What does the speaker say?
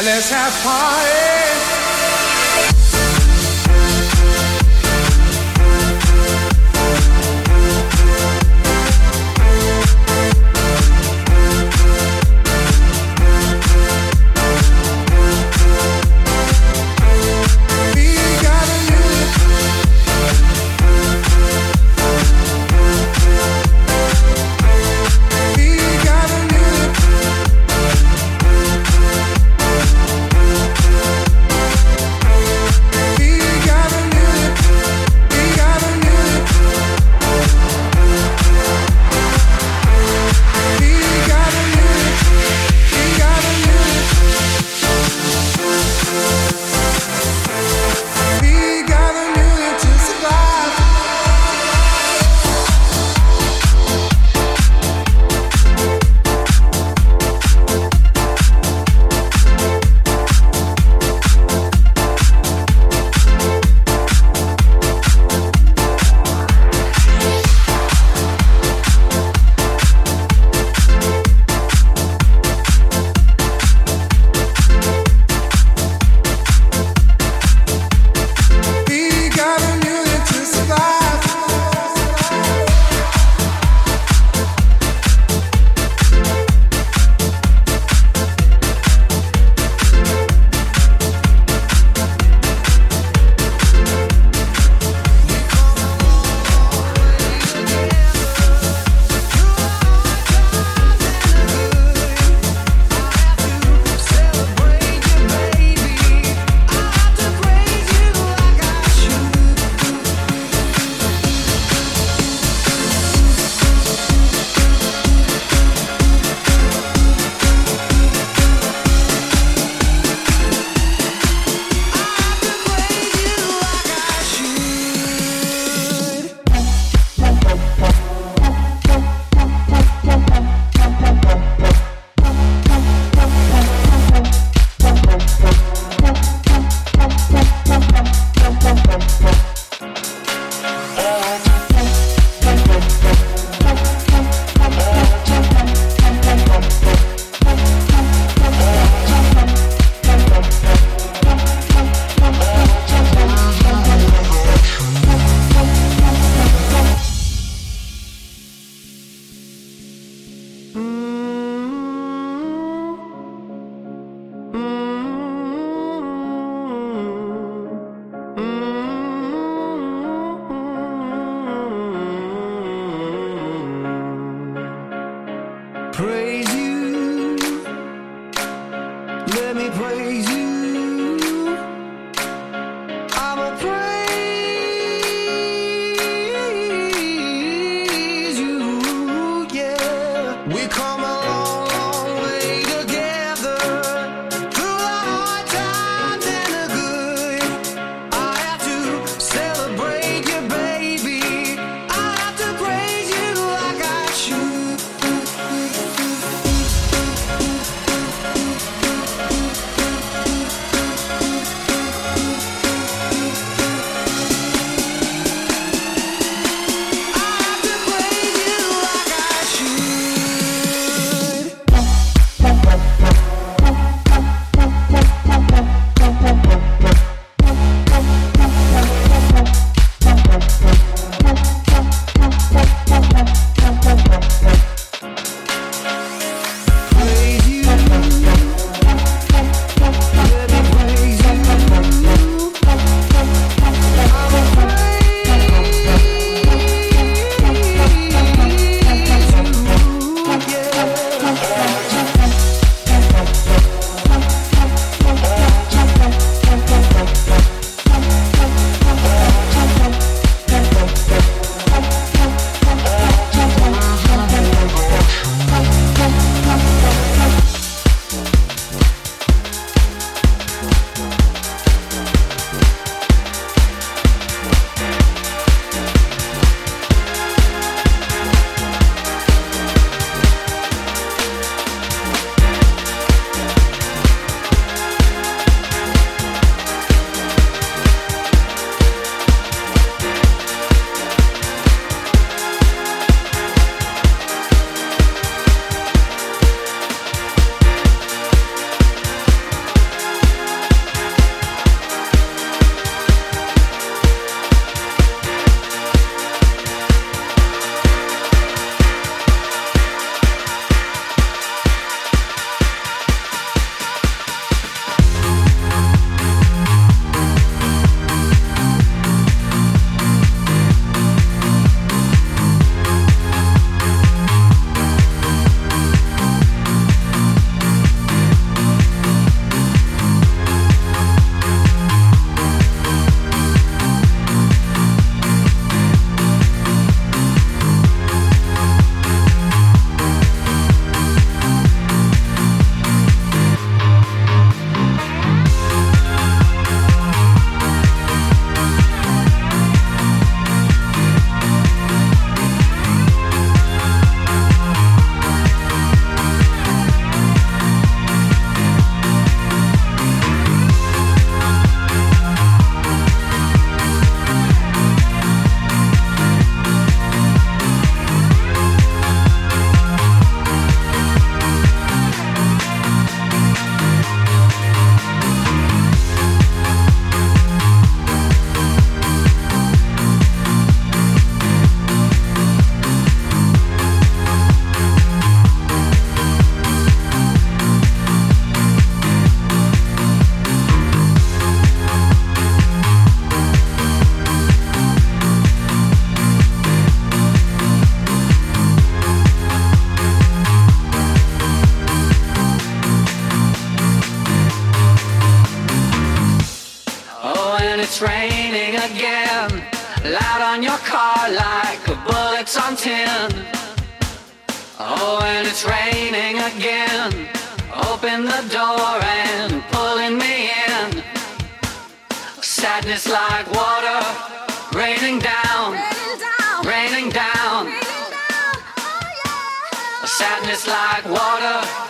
Let's have fun. Door and pulling me in. Sadness like water raining down, raining down. Sadness like water